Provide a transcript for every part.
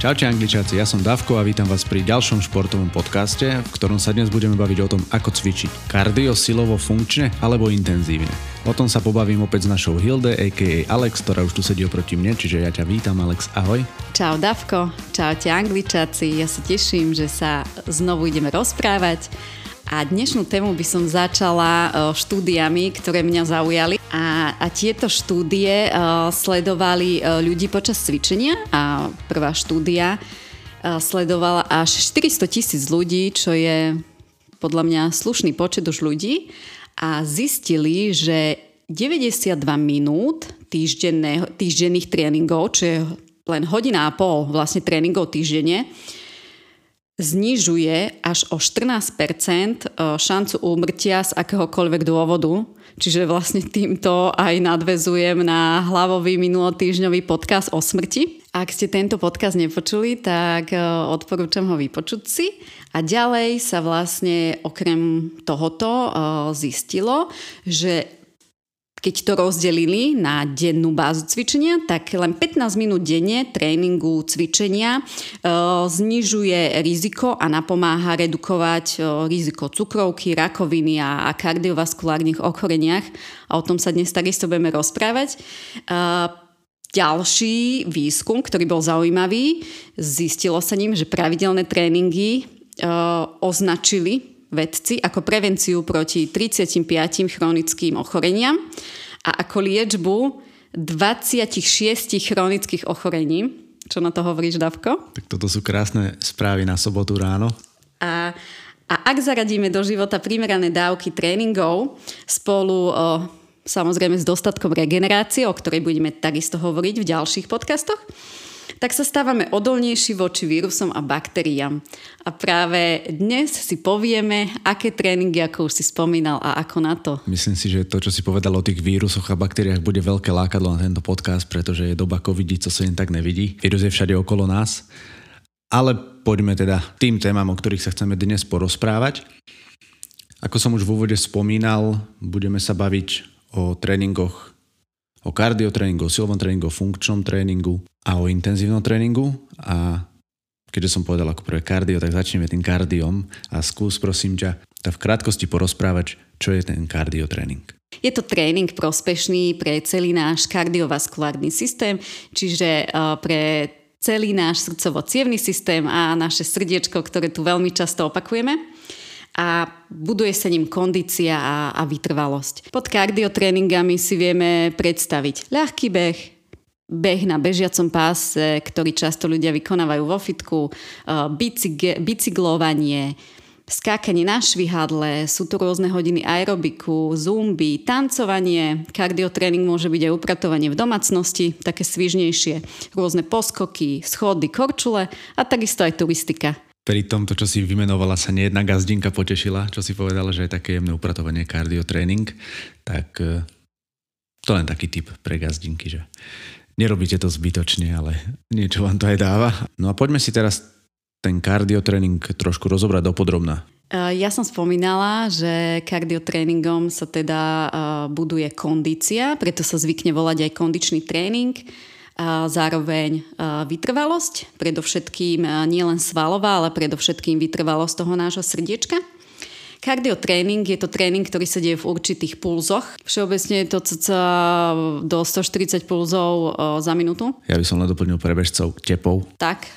Čaute angličáci, ja som Davko a vítam vás pri ďalšom športovom podcaste, v ktorom sa dnes budeme baviť o tom, ako cvičiť. Kardio, silovo, funkčne alebo intenzívne. O tom sa pobavím opäť s našou Hilde, a.k.a. Alex, ktorá už tu sedí oproti mne, čiže ja ťa vítam, Alex, ahoj. Čau Davko, čaute angličáci, ja sa teším, že sa znovu ideme rozprávať. A dnešnú tému by som začala štúdiami, ktoré mňa zaujali. A, a tieto štúdie uh, sledovali uh, ľudí počas cvičenia a prvá štúdia uh, sledovala až 400 tisíc ľudí, čo je podľa mňa slušný počet už ľudí. A zistili, že 92 minút týždenných tréningov, čo je len hodina a pol vlastne tréningov týždenne, znižuje až o 14% šancu úmrtia z akéhokoľvek dôvodu. Čiže vlastne týmto aj nadvezujem na hlavový minulotýžňový podcast o smrti. Ak ste tento podcast nepočuli, tak odporúčam ho vypočuť si. A ďalej sa vlastne okrem tohoto zistilo, že keď to rozdelili na dennú bázu cvičenia, tak len 15 minút denne tréningu cvičenia e, znižuje riziko a napomáha redukovať e, riziko cukrovky, rakoviny a, a kardiovaskulárnych ochoreniach. A o tom sa dnes takisto budeme rozprávať. E, ďalší výskum, ktorý bol zaujímavý, zistilo sa ním, že pravidelné tréningy e, označili vedci ako prevenciu proti 35 chronickým ochoreniam a ako liečbu 26 chronických ochorení. Čo na to hovoríš, Davko? Tak toto sú krásne správy na sobotu ráno. A, a ak zaradíme do života primerané dávky tréningov spolu o, samozrejme s dostatkom regenerácie, o ktorej budeme takisto hovoriť v ďalších podcastoch, tak sa stávame odolnejší voči vírusom a baktériám. A práve dnes si povieme, aké tréningy, ako už si spomínal, a ako na to. Myslím si, že to, čo si povedal o tých vírusoch a baktériách, bude veľké lákadlo na tento podcast, pretože je doba covidy, co sa jen tak nevidí. Vírus je všade okolo nás. Ale poďme teda tým témam, o ktorých sa chceme dnes porozprávať. Ako som už v úvode spomínal, budeme sa baviť o tréningoch o kardiotréningu, o silovom tréningu, o funkčnom tréningu a o intenzívnom tréningu. A keďže som povedal ako prvé kardio, tak začneme tým kardiom. A skús prosím ťa v krátkosti porozprávať, čo je ten kardiotréning. Je to tréning prospešný pre celý náš kardiovaskulárny systém, čiže pre celý náš srdcovo systém a naše srdiečko, ktoré tu veľmi často opakujeme a buduje sa ním kondícia a, a vytrvalosť. Pod kardiotréningami si vieme predstaviť ľahký beh, beh na bežiacom páse, ktorý často ľudia vykonávajú vo fitku, bicyk, bicyklovanie, skákanie na švihadle, sú tu rôzne hodiny aerobiku, zumby, tancovanie, kardiotréning môže byť aj upratovanie v domácnosti, také svižnejšie, rôzne poskoky, schody, korčule a takisto aj turistika pri tomto, čo si vymenovala, sa nejedna gazdinka potešila, čo si povedala, že je také jemné upratovanie kardiotréning, tak e, to len taký typ pre gazdinky, že nerobíte to zbytočne, ale niečo vám to aj dáva. No a poďme si teraz ten kardiotréning trošku rozobrať dopodrobná. E, ja som spomínala, že kardiotréningom sa teda e, buduje kondícia, preto sa zvykne volať aj kondičný tréning zároveň vytrvalosť, predovšetkým nielen svalová, ale predovšetkým vytrvalosť toho nášho srdiečka. Kardiotréning je to tréning, ktorý sa deje v určitých pulzoch. Všeobecne je to cca do 140 pulzov za minútu. Ja by som len doplnil pre bežcov tepov. Tak,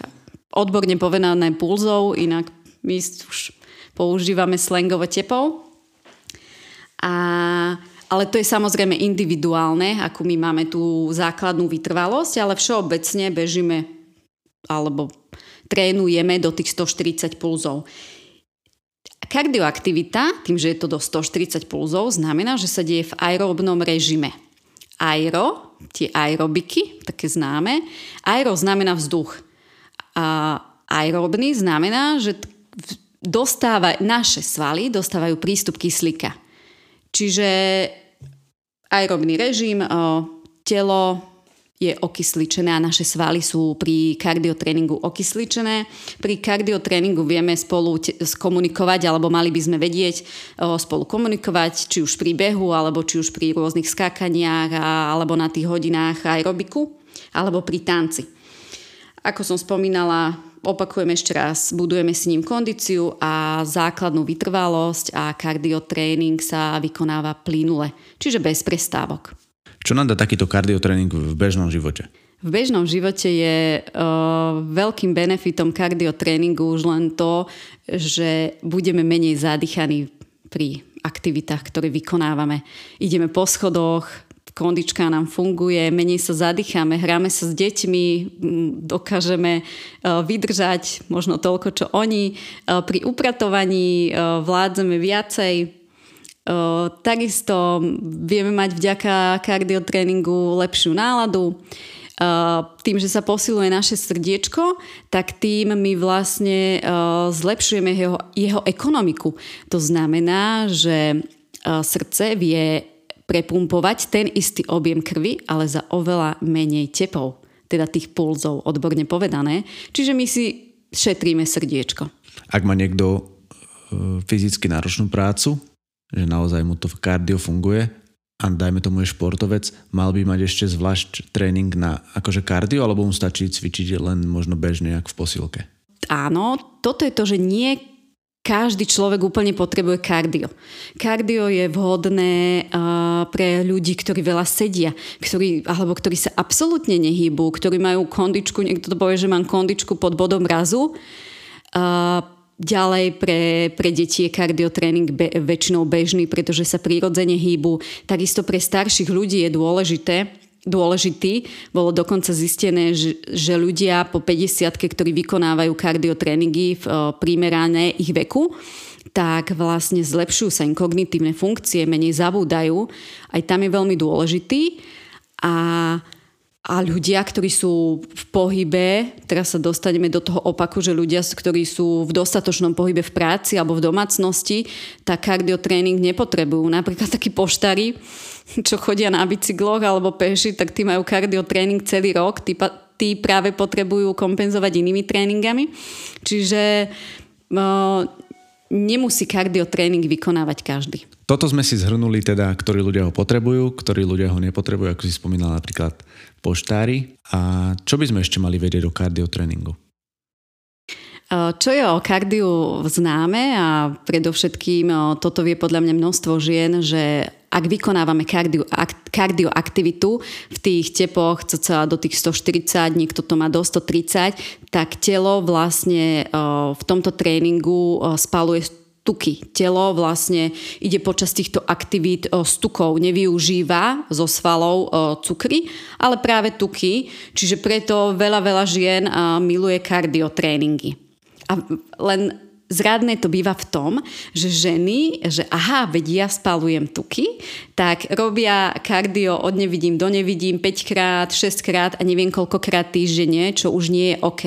odborne povedané pulzov, inak my už používame slangovo tepov. A ale to je samozrejme individuálne, ako my máme tú základnú vytrvalosť, ale všeobecne bežíme alebo trénujeme do tých 140 pulzov. Kardioaktivita, tým, že je to do 140 pulzov, znamená, že sa deje v aerobnom režime. Aero, tie aerobiky, také známe. Aero znamená vzduch. A aerobný znamená, že dostáva, naše svaly dostávajú prístup kyslíka. Čiže aerobný režim, telo je okysličené a naše svaly sú pri kardiotréningu okysličené. Pri kardiotréningu vieme spolu komunikovať, alebo mali by sme vedieť spolu komunikovať, či už pri behu, alebo či už pri rôznych skákaniach, alebo na tých hodinách aerobiku, alebo pri tanci. Ako som spomínala, opakujem ešte raz, budujeme s ním kondíciu a základnú vytrvalosť a kardiotréning sa vykonáva plynule, čiže bez prestávok. Čo nám dá takýto kardiotréning v bežnom živote? V bežnom živote je uh, veľkým benefitom kardiotréningu už len to, že budeme menej zadýchaní pri aktivitách, ktoré vykonávame. Ideme po schodoch, kondička nám funguje, menej sa zadýchame, hráme sa s deťmi, dokážeme e, vydržať možno toľko, čo oni. E, pri upratovaní e, vládzeme viacej. Takisto vieme mať vďaka kardiotréningu lepšiu náladu. Tým, že sa posiluje naše srdiečko, tak tým my vlastne zlepšujeme jeho, jeho ekonomiku. To znamená, že srdce vie prepumpovať ten istý objem krvi, ale za oveľa menej tepov, teda tých pulzov, odborne povedané. Čiže my si šetríme srdiečko. Ak má niekto e, fyzicky náročnú prácu, že naozaj mu to kardio funguje a dajme tomu je športovec, mal by mať ešte zvlášť tréning na akože kardio, alebo mu stačí cvičiť len možno bežne, jak v posilke? Áno, toto je to, že nie každý človek úplne potrebuje kardio. Kardio je vhodné uh, pre ľudí, ktorí veľa sedia, ktorí, alebo ktorí sa absolútne nehýbu, ktorí majú kondičku, niekto to povie, že mám kondičku pod bodom razu. Uh, Ďalej pre, pre deti je kardiotréning be, väčšinou bežný, pretože sa prirodzene hýbu. Takisto pre starších ľudí je dôležité, dôležitý. Bolo dokonca zistené, že, ľudia po 50 ktorí vykonávajú kardiotréningy v primerané ich veku, tak vlastne zlepšujú sa im kognitívne funkcie, menej zabúdajú. Aj tam je veľmi dôležitý. A a ľudia, ktorí sú v pohybe, teraz sa dostaneme do toho opaku, že ľudia, ktorí sú v dostatočnom pohybe v práci alebo v domácnosti, tak kardiotréning nepotrebujú. Napríklad takí poštári, čo chodia na bicykloch alebo peši, tak tí majú kardiotréning celý rok, tí, tí práve potrebujú kompenzovať inými tréningami. Čiže no, nemusí kardiotréning vykonávať každý. Toto sme si zhrnuli teda, ktorí ľudia ho potrebujú, ktorí ľudia ho nepotrebujú, ako si spomínala napríklad poštári. A čo by sme ešte mali vedieť o kardiotréningu? Čo je o kardiu známe a predovšetkým toto vie podľa mňa množstvo žien, že ak vykonávame kardio, ak, kardioaktivitu v tých tepoch cca do tých 140, niekto to má do 130, tak telo vlastne v tomto tréningu spaluje tuky. Telo vlastne ide počas týchto aktivít s tukou, nevyužíva zo svalov cukry, ale práve tuky, čiže preto veľa, veľa žien miluje kardiotréningy. A len Zradné to býva v tom, že ženy, že aha, veď ja spalujem tuky, tak robia kardio od nevidím do nevidím 5 krát, 6 krát a neviem koľkokrát týždenne, čo už nie je OK.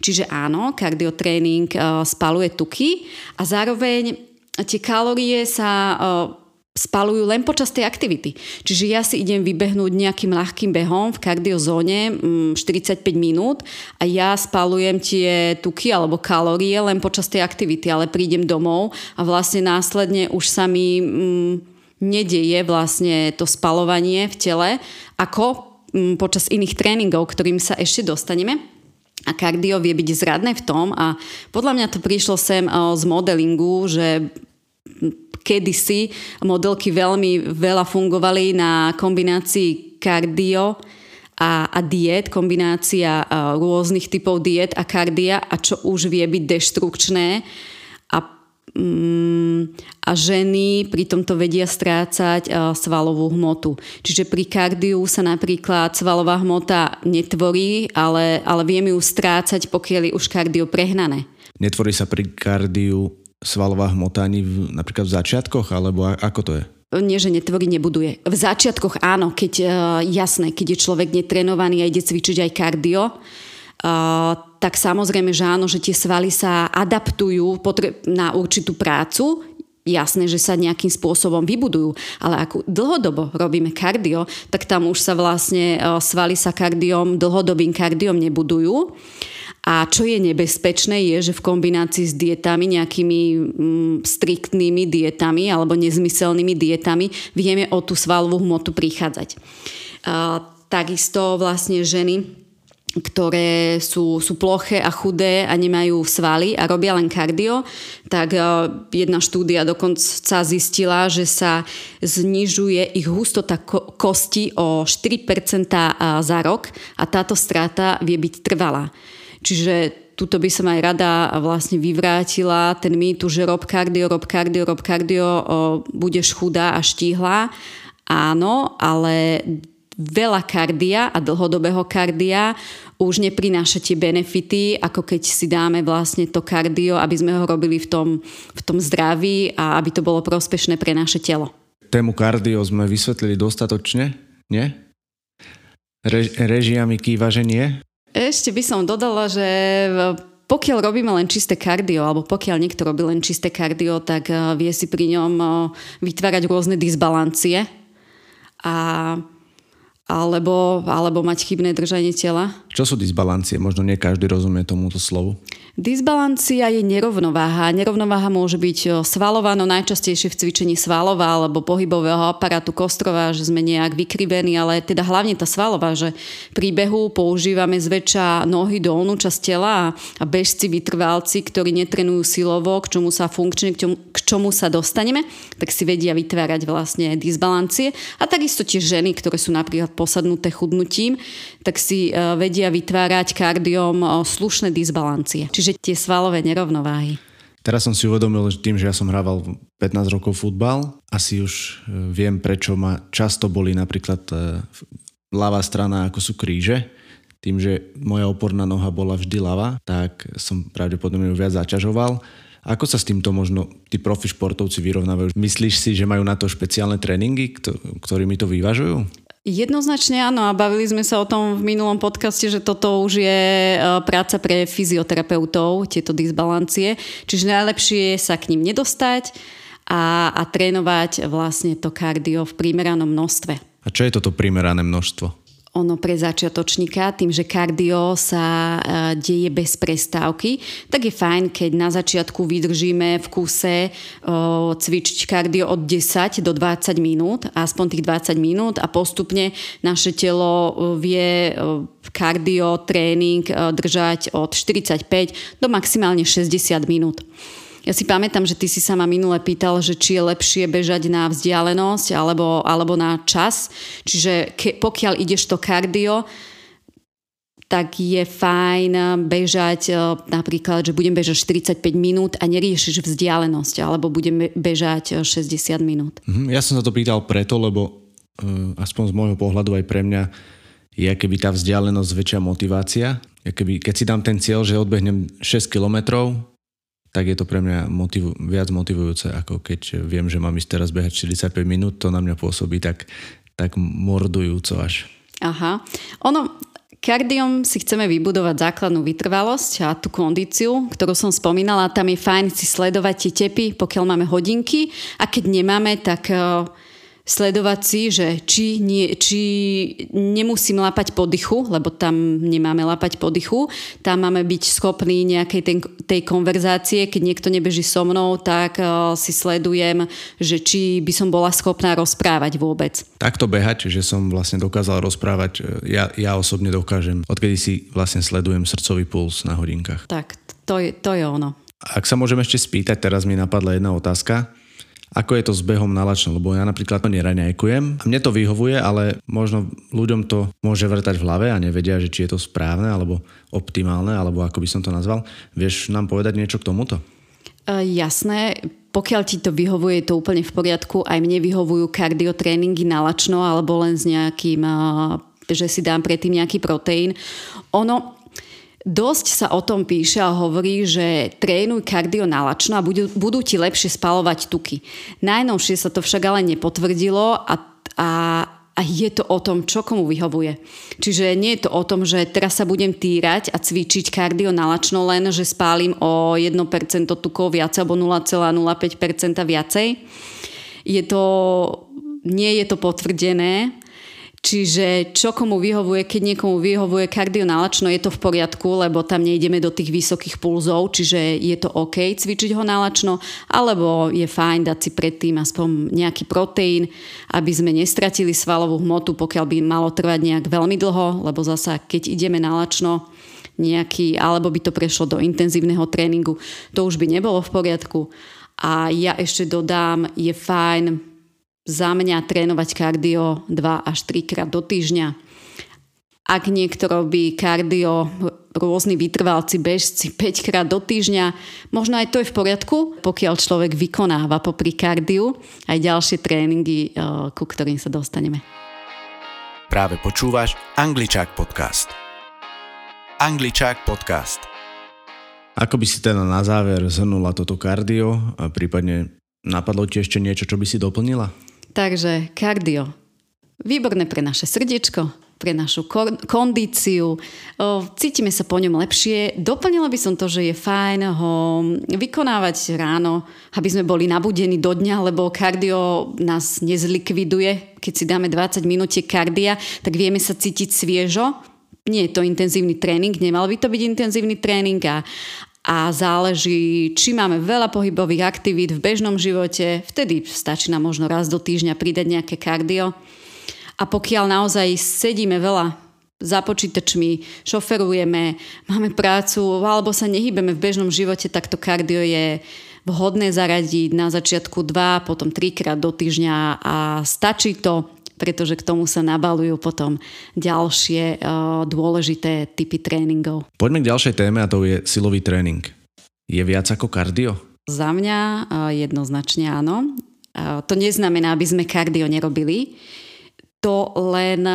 Čiže áno, kardiotréning uh, spaluje tuky a zároveň tie kalórie sa uh, spalujú len počas tej aktivity. Čiže ja si idem vybehnúť nejakým ľahkým behom v kardiozóne 45 mm, minút a ja spalujem tie tuky alebo kalórie len počas tej aktivity, ale prídem domov a vlastne následne už sa mi mm, nedeje vlastne to spalovanie v tele ako mm, počas iných tréningov, ktorým sa ešte dostaneme. A kardio vie byť zradné v tom a podľa mňa to prišlo sem z modelingu, že kedysi modelky veľmi veľa fungovali na kombinácii kardio a, a diet, kombinácia rôznych typov diet a kardia a čo už vie byť deštrukčné a, mm, a ženy pri tomto vedia strácať svalovú hmotu. Čiže pri kardiu sa napríklad svalová hmota netvorí, ale, ale vieme ju strácať, pokiaľ je už kardio prehnané. Netvorí sa pri kardiu svalová hmota ani v, napríklad v začiatkoch, alebo ako to je? Nie, že netvorí, nebuduje. V začiatkoch áno, keď uh, jasné, keď je človek netrenovaný a ide cvičiť aj kardio, uh, tak samozrejme, že áno, že tie svaly sa adaptujú na určitú prácu, jasné, že sa nejakým spôsobom vybudujú, ale ako dlhodobo robíme kardio, tak tam už sa vlastne svaly sa kardiom, dlhodobým kardiom nebudujú. A čo je nebezpečné, je, že v kombinácii s dietami, nejakými mm, striktnými dietami alebo nezmyselnými dietami vieme o tú svalovú hmotu prichádzať. A, takisto vlastne ženy ktoré sú, sú ploché a chudé a nemajú svaly a robia len kardio, tak jedna štúdia dokonca zistila, že sa znižuje ich hustota kosti o 4% za rok a táto strata vie byť trvalá. Čiže tuto by som aj rada vlastne vyvrátila ten mýtu, že rob kardio, rob kardio, rob kardio, o, budeš chudá a štíhla. Áno, ale veľa kardia a dlhodobého kardia už neprináša tie benefity, ako keď si dáme vlastne to kardio, aby sme ho robili v tom, v tom zdraví a aby to bolo prospešné pre naše telo. Tému kardio sme vysvetlili dostatočne, nie? Re, režiami kýva, že nie? Ešte by som dodala, že pokiaľ robíme len čisté kardio, alebo pokiaľ niekto robí len čisté kardio, tak eh, vie si pri ňom eh, vytvárať rôzne disbalancie. A alebo, alebo mať chybné držanie tela. Čo sú disbalancie? Možno nie každý rozumie tomuto slovu. Disbalancia je nerovnováha. Nerovnováha môže byť svalová, no najčastejšie v cvičení svalová alebo pohybového aparátu kostrová, že sme nejak vykrivení, ale teda hlavne tá svalová, že pri behu používame zväčša nohy dolnú časť tela a bežci, vytrvalci, ktorí netrenujú silovo, k čomu sa funkčne, k čomu, k čomu sa dostaneme, tak si vedia vytvárať vlastne disbalancie. A takisto tie ženy, ktoré sú napríklad posadnuté chudnutím, tak si vedia vytvárať kardiom slušné disbalancie. Čiže že tie svalové nerovnováhy. Teraz som si uvedomil, že tým, že ja som hrával 15 rokov futbal, asi už e, viem, prečo ma často boli napríklad e, ľavá strana, ako sú kríže. Tým, že moja oporná noha bola vždy ľava, tak som pravdepodobne ju viac zaťažoval. Ako sa s týmto možno tí profi športovci vyrovnávajú? Myslíš si, že majú na to špeciálne tréningy, ktorými to vyvažujú? Jednoznačne áno a bavili sme sa o tom v minulom podcaste, že toto už je e, práca pre fyzioterapeutov, tieto disbalancie. Čiže najlepšie je sa k ním nedostať a, a trénovať vlastne to kardio v primeranom množstve. A čo je toto primerané množstvo? Ono pre začiatočníka, tým, že kardio sa e, deje bez prestávky, tak je fajn, keď na začiatku vydržíme v kuse cvičiť kardio od 10 do 20 minút, aspoň tých 20 minút a postupne naše telo vie kardio tréning držať od 45 do maximálne 60 minút. Ja si pamätám, že ty si sa ma minule pýtal, že či je lepšie bežať na vzdialenosť alebo, alebo na čas. Čiže ke, pokiaľ ideš to kardio, tak je fajn bežať e, napríklad, že budem bežať 45 minút a neriešiš vzdialenosť, alebo budem bežať 60 e, minút. Mhm, ja som sa to pýtal preto, lebo e, aspoň z môjho pohľadu aj pre mňa je keby tá vzdialenosť väčšia motivácia. Keby, keď si dám ten cieľ, že odbehnem 6 kilometrov, tak je to pre mňa motiv, viac motivujúce, ako keď viem, že mám ísť teraz behať 45 minút, to na mňa pôsobí tak, tak mordujúco až. Aha. Ono, Kardiom si chceme vybudovať základnú vytrvalosť a tú kondíciu, ktorú som spomínala. Tam je fajn si sledovať tie tepy, pokiaľ máme hodinky a keď nemáme, tak uh, sledovať si, že či, nie, či nemusím lapať po dychu, lebo tam nemáme lapať po dychu, tam máme byť schopní nejakej ten, tej konverzácie, keď niekto nebeží so mnou, tak uh, si sledujem, že či by som bola schopná rozprávať vôbec. Takto behať, že som vlastne dokázal rozprávať, e, ja, ja osobne dokážem, odkedy si vlastne sledujem srdcový puls na hodinkách. Tak, to je, to je ono. Ak sa môžem ešte spýtať, teraz mi napadla jedna otázka ako je to s behom na lačno, lebo ja napríklad to neraňajkujem. Mne to vyhovuje, ale možno ľuďom to môže vrtať v hlave a nevedia, že či je to správne alebo optimálne, alebo ako by som to nazval. Vieš nám povedať niečo k tomuto? Uh, jasné, pokiaľ ti to vyhovuje, je to úplne v poriadku. Aj mne vyhovujú kardiotréningy na lačno alebo len s nejakým, uh, že si dám predtým nejaký proteín. Ono, Dosť sa o tom píše a hovorí, že trénuj kardio nalačno a budú, budú ti lepšie spalovať tuky. Najnovšie sa to však ale nepotvrdilo a, a, a je to o tom, čo komu vyhovuje. Čiže nie je to o tom, že teraz sa budem týrať a cvičiť kardio nalačno len, že spálim o 1% tukov viac alebo 0,05% viacej. Je to, nie je to potvrdené Čiže čo komu vyhovuje, keď niekomu vyhovuje kardionálačno, je to v poriadku, lebo tam nejdeme do tých vysokých pulzov, čiže je to OK cvičiť ho nálačno, alebo je fajn dať si predtým aspoň nejaký proteín, aby sme nestratili svalovú hmotu, pokiaľ by malo trvať nejak veľmi dlho, lebo zasa keď ideme nálačno, nejaký, alebo by to prešlo do intenzívneho tréningu, to už by nebolo v poriadku. A ja ešte dodám, je fajn za mňa trénovať kardio 2 až 3 krát do týždňa. Ak niekto robí kardio, rôzni vytrvalci, bežci 5 krát do týždňa, možno aj to je v poriadku, pokiaľ človek vykonáva popri kardiu aj ďalšie tréningy, eh, ku ktorým sa dostaneme. Práve počúvaš Angličák podcast. Angličák podcast. Ako by si teda na záver zhrnula toto kardio a prípadne napadlo ti ešte niečo, čo by si doplnila? Takže kardio. Výborné pre naše srdiečko, pre našu kondíciu, cítime sa po ňom lepšie. Doplnila by som to, že je fajn ho vykonávať ráno, aby sme boli nabudení do dňa, lebo kardio nás nezlikviduje. Keď si dáme 20 minút kardia, tak vieme sa cítiť sviežo. Nie je to intenzívny tréning, nemal by to byť intenzívny tréning a záleží, či máme veľa pohybových aktivít v bežnom živote, vtedy stačí nám možno raz do týždňa pridať nejaké kardio. A pokiaľ naozaj sedíme veľa za počítačmi, šoferujeme, máme prácu alebo sa nehybeme v bežnom živote, tak to kardio je vhodné zaradiť na začiatku 2, potom 3 krát do týždňa a stačí to pretože k tomu sa nabalujú potom ďalšie uh, dôležité typy tréningov. Poďme k ďalšej téme a to je silový tréning. Je viac ako kardio? Za mňa uh, jednoznačne áno. Uh, to neznamená, aby sme kardio nerobili. To len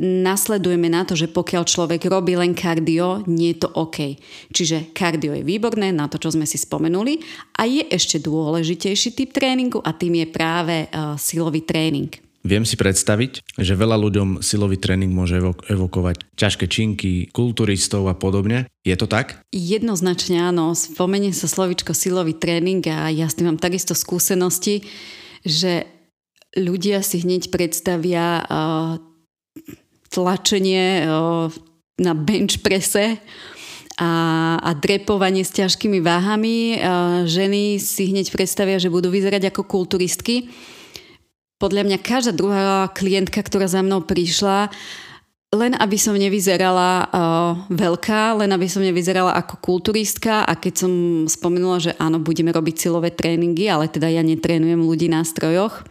nasledujeme na to, že pokiaľ človek robí len kardio, nie je to OK. Čiže kardio je výborné na to, čo sme si spomenuli a je ešte dôležitejší typ tréningu a tým je práve uh, silový tréning. Viem si predstaviť, že veľa ľuďom silový tréning môže evokovať ťažké činky, kulturistov a podobne. Je to tak? Jednoznačne áno. Spomenie sa slovičko silový tréning a ja s tým mám takisto skúsenosti, že ľudia si hneď predstavia uh, tlačenie uh, na bench prese a, a drepovanie s ťažkými váhami. Uh, ženy si hneď predstavia, že budú vyzerať ako kulturistky podľa mňa každá druhá klientka, ktorá za mnou prišla, len aby som nevyzerala uh, veľká, len aby som nevyzerala ako kulturistka a keď som spomenula, že áno, budeme robiť silové tréningy, ale teda ja netrénujem ľudí na strojoch,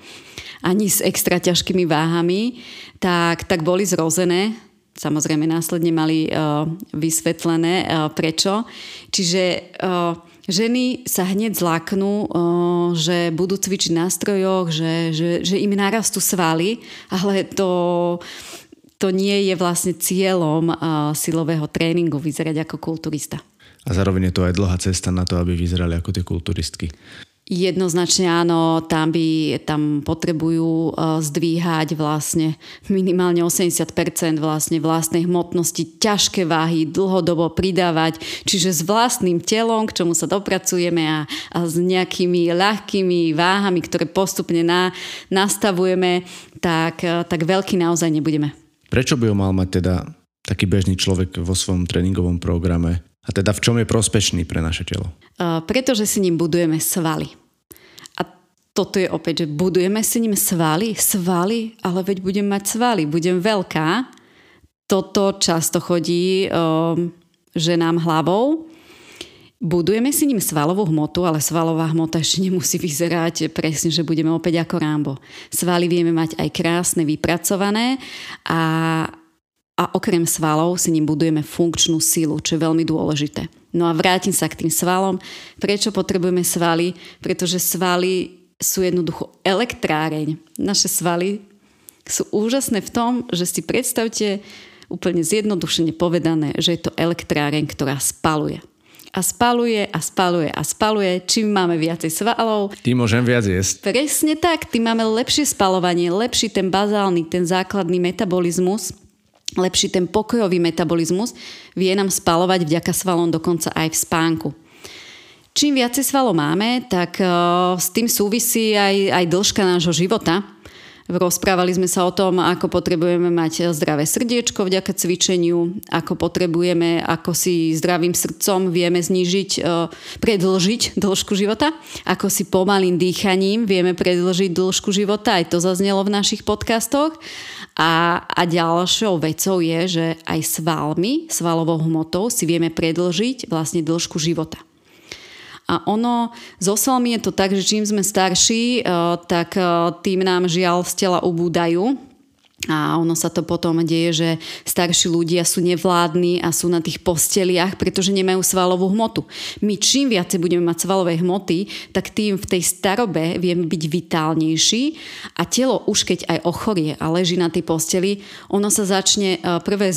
ani s extra ťažkými váhami, tak, tak boli zrozené. Samozrejme následne mali uh, vysvetlené uh, prečo. Čiže uh, ženy sa hneď zláknú, že budú cvičiť na strojoch, že, že, že im narastú svaly, ale to, to nie je vlastne cieľom silového tréningu vyzerať ako kulturista. A zároveň je to aj dlhá cesta na to, aby vyzerali ako tie kulturistky. Jednoznačne áno, tam, by, tam potrebujú uh, zdvíhať vlastne minimálne 80% vlastne vlastnej hmotnosti, ťažké váhy, dlhodobo pridávať, čiže s vlastným telom, k čomu sa dopracujeme a, a s nejakými ľahkými váhami, ktoré postupne na, nastavujeme, tak, uh, tak veľký naozaj nebudeme. Prečo by ho mal mať teda taký bežný človek vo svojom tréningovom programe? A teda v čom je prospešný pre naše telo? Uh, pretože si ním budujeme svaly. A toto je opäť, že budujeme si ním svaly, svaly, ale veď budem mať svaly, budem veľká. Toto často chodí um, ženám hlavou. Budujeme si ním svalovú hmotu, ale svalová hmota ešte nemusí vyzerať presne, že budeme opäť ako Rambo. Svaly vieme mať aj krásne, vypracované a a okrem svalov si ním budujeme funkčnú silu, čo je veľmi dôležité. No a vrátim sa k tým svalom. Prečo potrebujeme svaly? Pretože svaly sú jednoducho elektráreň. Naše svaly sú úžasné v tom, že si predstavte úplne zjednodušene povedané, že je to elektráreň, ktorá spaluje. A spaluje a spaluje a spaluje. Čím máme viacej svalov, tým môžem viac jesť. Presne tak, tým máme lepšie spalovanie, lepší ten bazálny, ten základný metabolizmus lepší ten pokojový metabolizmus, vie nám spalovať vďaka svalom dokonca aj v spánku. Čím viacej svalov máme, tak uh, s tým súvisí aj, aj dĺžka nášho života. Rozprávali sme sa o tom, ako potrebujeme mať zdravé srdiečko vďaka cvičeniu, ako potrebujeme, ako si zdravým srdcom vieme znížiť, e, predlžiť dĺžku života, ako si pomalým dýchaním vieme predlžiť dĺžku života, aj to zaznelo v našich podcastoch. A, a ďalšou vecou je, že aj svalmi, svalovou hmotou si vieme predlžiť vlastne dĺžku života. A ono, so svalmi je to tak, že čím sme starší, eh, tak eh, tým nám žiaľ z tela ubúdajú a ono sa to potom deje, že starší ľudia sú nevládni a sú na tých posteliach, pretože nemajú svalovú hmotu. My čím viacej budeme mať svalové hmoty, tak tým v tej starobe vieme byť vitálnejší a telo už keď aj ochorie a leží na tej posteli, ono sa začne e, prvé e,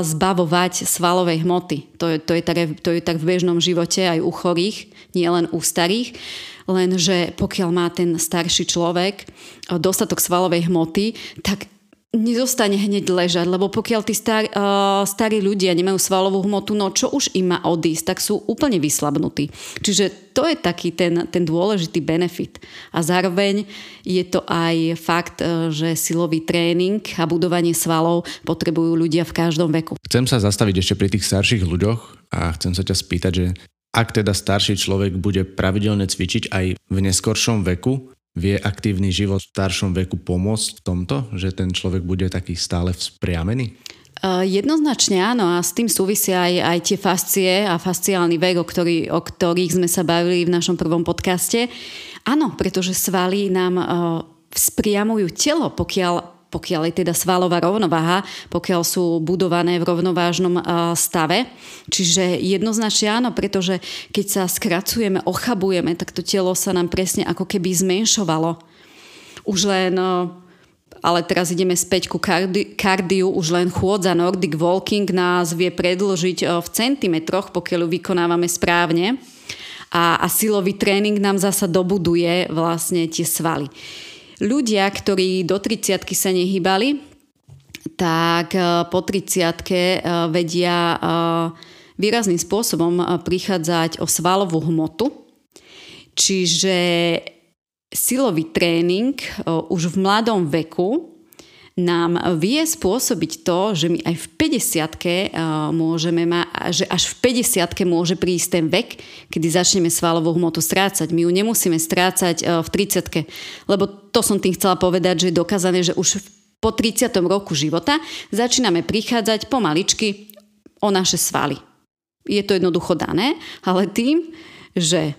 zbavovať svalovej hmoty. To je, to, je tak, to je tak v bežnom živote aj u chorých, nie len u starých lenže pokiaľ má ten starší človek e, dostatok svalovej hmoty, tak nezostane hneď ležať, lebo pokiaľ tí star, uh, starí ľudia nemajú svalovú hmotu, no čo už im má odísť, tak sú úplne vyslabnutí. Čiže to je taký ten, ten dôležitý benefit. A zároveň je to aj fakt, uh, že silový tréning a budovanie svalov potrebujú ľudia v každom veku. Chcem sa zastaviť ešte pri tých starších ľuďoch a chcem sa ťa spýtať, že ak teda starší človek bude pravidelne cvičiť aj v neskoršom veku, Vie aktívny život v staršom veku pomôcť v tomto, že ten človek bude taký stále vzpriamený? Jednoznačne áno a s tým súvisia aj, aj tie fascie a fasciálny vek, o, ktorý, o ktorých sme sa bavili v našom prvom podcaste. Áno, pretože svaly nám uh, vzpriamujú telo, pokiaľ pokiaľ je teda svalová rovnováha, pokiaľ sú budované v rovnovážnom stave. Čiže jednoznačne áno, pretože keď sa skracujeme, ochabujeme, tak to telo sa nám presne ako keby zmenšovalo. Už len ale teraz ideme späť ku kardi- kardiu, už len chôdza Nordic Walking nás vie predložiť v centimetroch, pokiaľ ju vykonávame správne. A, a silový tréning nám zasa dobuduje vlastne tie svaly ľudia, ktorí do 30 sa nehybali, tak eh, po 30 eh, vedia eh, výrazným spôsobom prichádzať o svalovú hmotu. Čiže silový tréning už v mladom veku nám vie spôsobiť to, že my aj v 50 môžeme mať, že až v 50 môže prísť ten vek, kedy začneme svalovú hmotu strácať. My ju nemusíme strácať v 30 lebo to som tým chcela povedať, že je dokázané, že už po 30. roku života začíname prichádzať pomaličky o naše svaly. Je to jednoducho dané, ale tým, že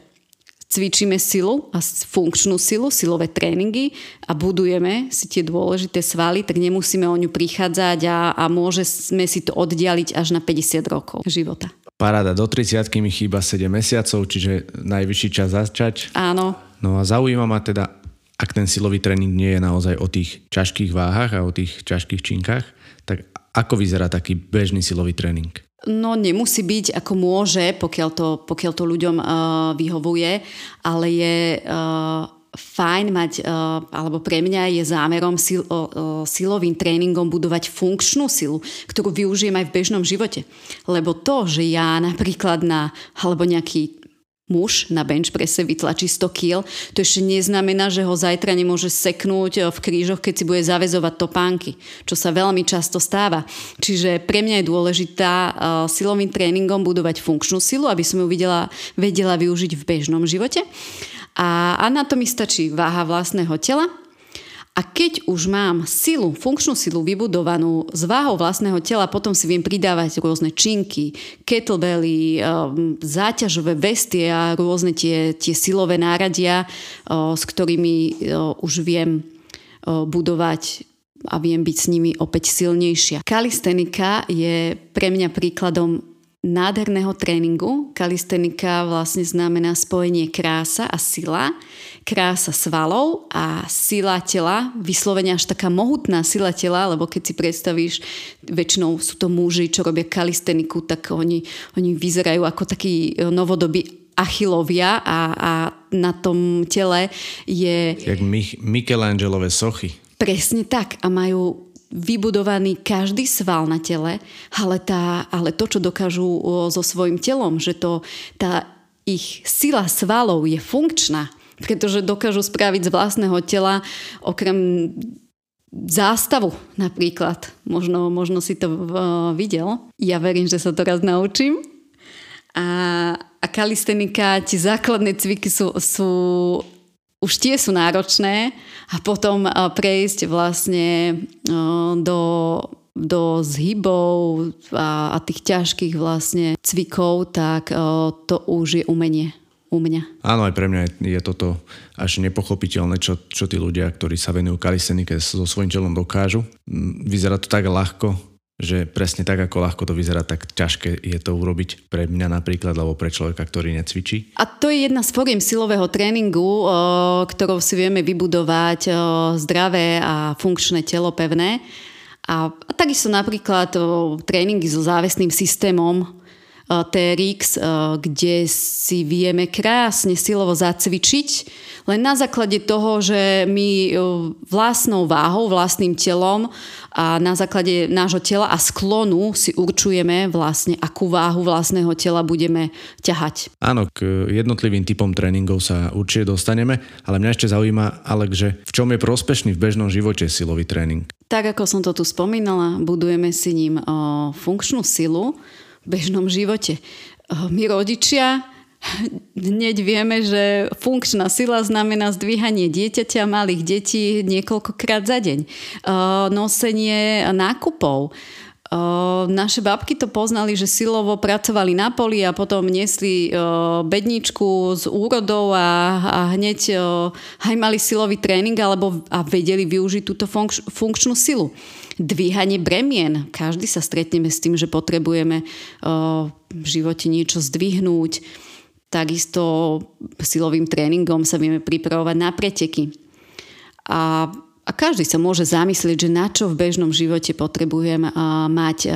cvičíme silu a funkčnú silu, silové tréningy a budujeme si tie dôležité svaly, tak nemusíme o ňu prichádzať a, a môžeme si to oddialiť až na 50 rokov života. Paráda, do 30 mi chýba 7 mesiacov, čiže najvyšší čas začať. Áno. No a zaujíma ma teda, ak ten silový tréning nie je naozaj o tých ťažkých váhach a o tých ťažkých činkách, tak ako vyzerá taký bežný silový tréning? No nemusí byť ako môže, pokiaľ to, pokiaľ to ľuďom uh, vyhovuje, ale je uh, fajn mať, uh, alebo pre mňa je zámerom sil, uh, silovým tréningom budovať funkčnú silu, ktorú využijem aj v bežnom živote. Lebo to, že ja napríklad na, alebo nejaký muž na bench prese vytlačí 100 kg, to ešte neznamená, že ho zajtra nemôže seknúť eh, v krížoch, keď si bude zavezovať topánky, čo sa veľmi často stáva. Čiže pre mňa je dôležitá uh, silovým tréningom budovať funkčnú silu, aby som ju videla, vedela využiť v bežnom živote. A, a na to mi stačí váha vlastného tela, a keď už mám silu, funkčnú silu vybudovanú z váhou vlastného tela, potom si viem pridávať rôzne činky, kettlebelly, um, záťažové vestie a rôzne tie, tie silové náradia, s ktorými už viem budovať a viem byť s nimi opäť silnejšia. Kalistenika je pre mňa príkladom nádherného tréningu. Kalistenika vlastne znamená spojenie krása a sila krása svalov a sila tela, vyslovene až taká mohutná sila tela, lebo keď si predstavíš, väčšinou sú to muži, čo robia kalisteniku, tak oni, oni vyzerajú ako takí e, novodobí achilovia a, a na tom tele je... Jak Mich- Michelangelové sochy. Presne tak a majú vybudovaný každý sval na tele, ale, tá, ale to, čo dokážu so svojím telom, že to, tá ich sila svalov je funkčná, pretože dokážu spraviť z vlastného tela okrem zástavu napríklad. Možno, možno si to videl. Ja verím, že sa to raz naučím. A, a kalistenika, tie základné cviky sú, sú už tie sú náročné a potom prejsť vlastne do, do zhybov a, a tých ťažkých vlastne cvikov, tak to už je umenie u mňa. Áno, aj pre mňa je, je toto až nepochopiteľné, čo, čo tí ľudia, ktorí sa venujú kalistenike, so svojím telom dokážu. Mm, vyzerá to tak ľahko, že presne tak, ako ľahko to vyzerá, tak ťažké je to urobiť pre mňa napríklad, alebo pre človeka, ktorý necvičí. A to je jedna z foriem silového tréningu, ktorou si vieme vybudovať zdravé a funkčné telo pevné. A, a takisto napríklad tréningy so závesným systémom, TRX, kde si vieme krásne silovo zacvičiť, len na základe toho, že my vlastnou váhou, vlastným telom a na základe nášho tela a sklonu si určujeme vlastne, akú váhu vlastného tela budeme ťahať. Áno, k jednotlivým typom tréningov sa určite dostaneme, ale mňa ešte zaujíma, Alek, že v čom je prospešný v bežnom živote silový tréning? Tak ako som to tu spomínala, budujeme si ním funkčnú silu, bežnom živote. Eh, my rodičia hneď vieme, že funkčná sila znamená zdvíhanie dieťaťa, malých detí niekoľkokrát za deň. Eh, nosenie nákupov. Eh, naše babky to poznali, že silovo pracovali na poli a potom niesli bedničku z úrodov a, a hneď aj mali silový tréning alebo a vedeli využiť túto funkč, funkčnú silu dvíhanie bremien. Každý sa stretneme s tým, že potrebujeme v živote niečo zdvihnúť. Takisto silovým tréningom sa vieme pripravovať na preteky. A každý sa môže zamyslieť, že na čo v bežnom živote potrebujem mať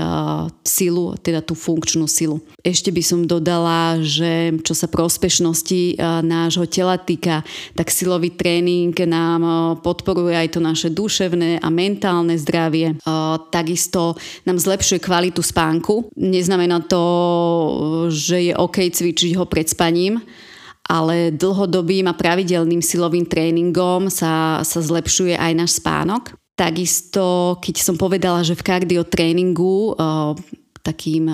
silu, teda tú funkčnú silu. Ešte by som dodala, že čo sa prospešnosti nášho tela týka, tak silový tréning nám podporuje aj to naše duševné a mentálne zdravie. Takisto nám zlepšuje kvalitu spánku. Neznamená to, že je OK cvičiť ho pred spaním, ale dlhodobým a pravidelným silovým tréningom sa, sa zlepšuje aj náš spánok. Takisto, keď som povedala, že v kardiotréningu takým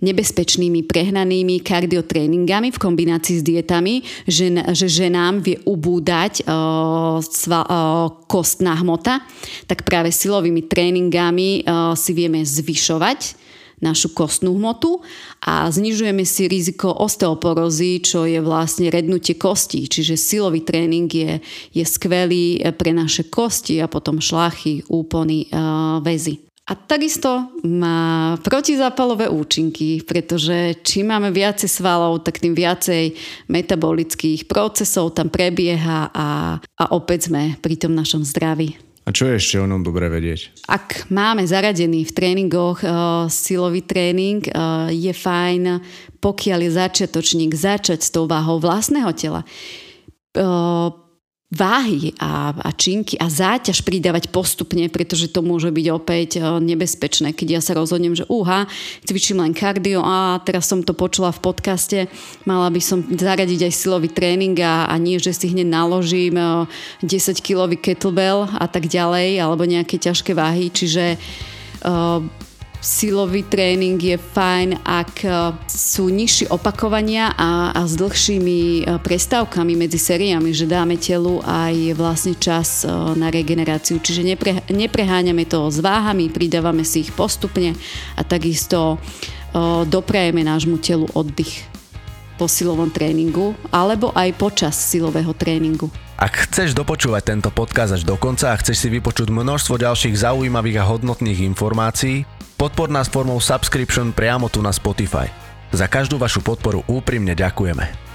nebezpečnými, prehnanými kardiotréningami v kombinácii s dietami, že, že ženám vie ubúdať uh, sva, uh, kostná hmota, tak práve silovými tréningami uh, si vieme zvyšovať našu kostnú hmotu a znižujeme si riziko osteoporózy, čo je vlastne rednutie kostí. Čiže silový tréning je, je skvelý pre naše kosti a potom šlachy, úpony, väzy. A takisto má protizápalové účinky, pretože čím máme viacej svalov, tak tým viacej metabolických procesov tam prebieha a, a opäť sme pri tom našom zdraví. A čo je ešte o ňom dobre vedieť? Ak máme zaradený v tréningoch uh, silový tréning, uh, je fajn, pokiaľ je začiatočník, začať s tou váhou vlastného tela. Uh, váhy a, a činky a záťaž pridávať postupne, pretože to môže byť opäť e, nebezpečné, keď ja sa rozhodnem, že uha, cvičím len kardio a teraz som to počula v podcaste, mala by som zaradiť aj silový tréning a, a nie, že si hneď naložím 10-kilový e, kettlebell a tak ďalej, alebo nejaké ťažké váhy, čiže uh, silový tréning je fajn, ak e, sú nižšie opakovania a, a s dlhšími e, prestávkami medzi sériami, že dáme telu aj vlastne čas e, na regeneráciu. Čiže nepre, nepreháňame to s váhami, pridávame si ich postupne a takisto doprajeme nášmu telu oddych po silovom tréningu alebo aj počas silového tréningu. Ak chceš dopočúvať tento podcast až do konca a chceš si vypočuť množstvo ďalších zaujímavých a hodnotných informácií, Podpor nás formou subscription priamo tu na Spotify. Za každú vašu podporu úprimne ďakujeme.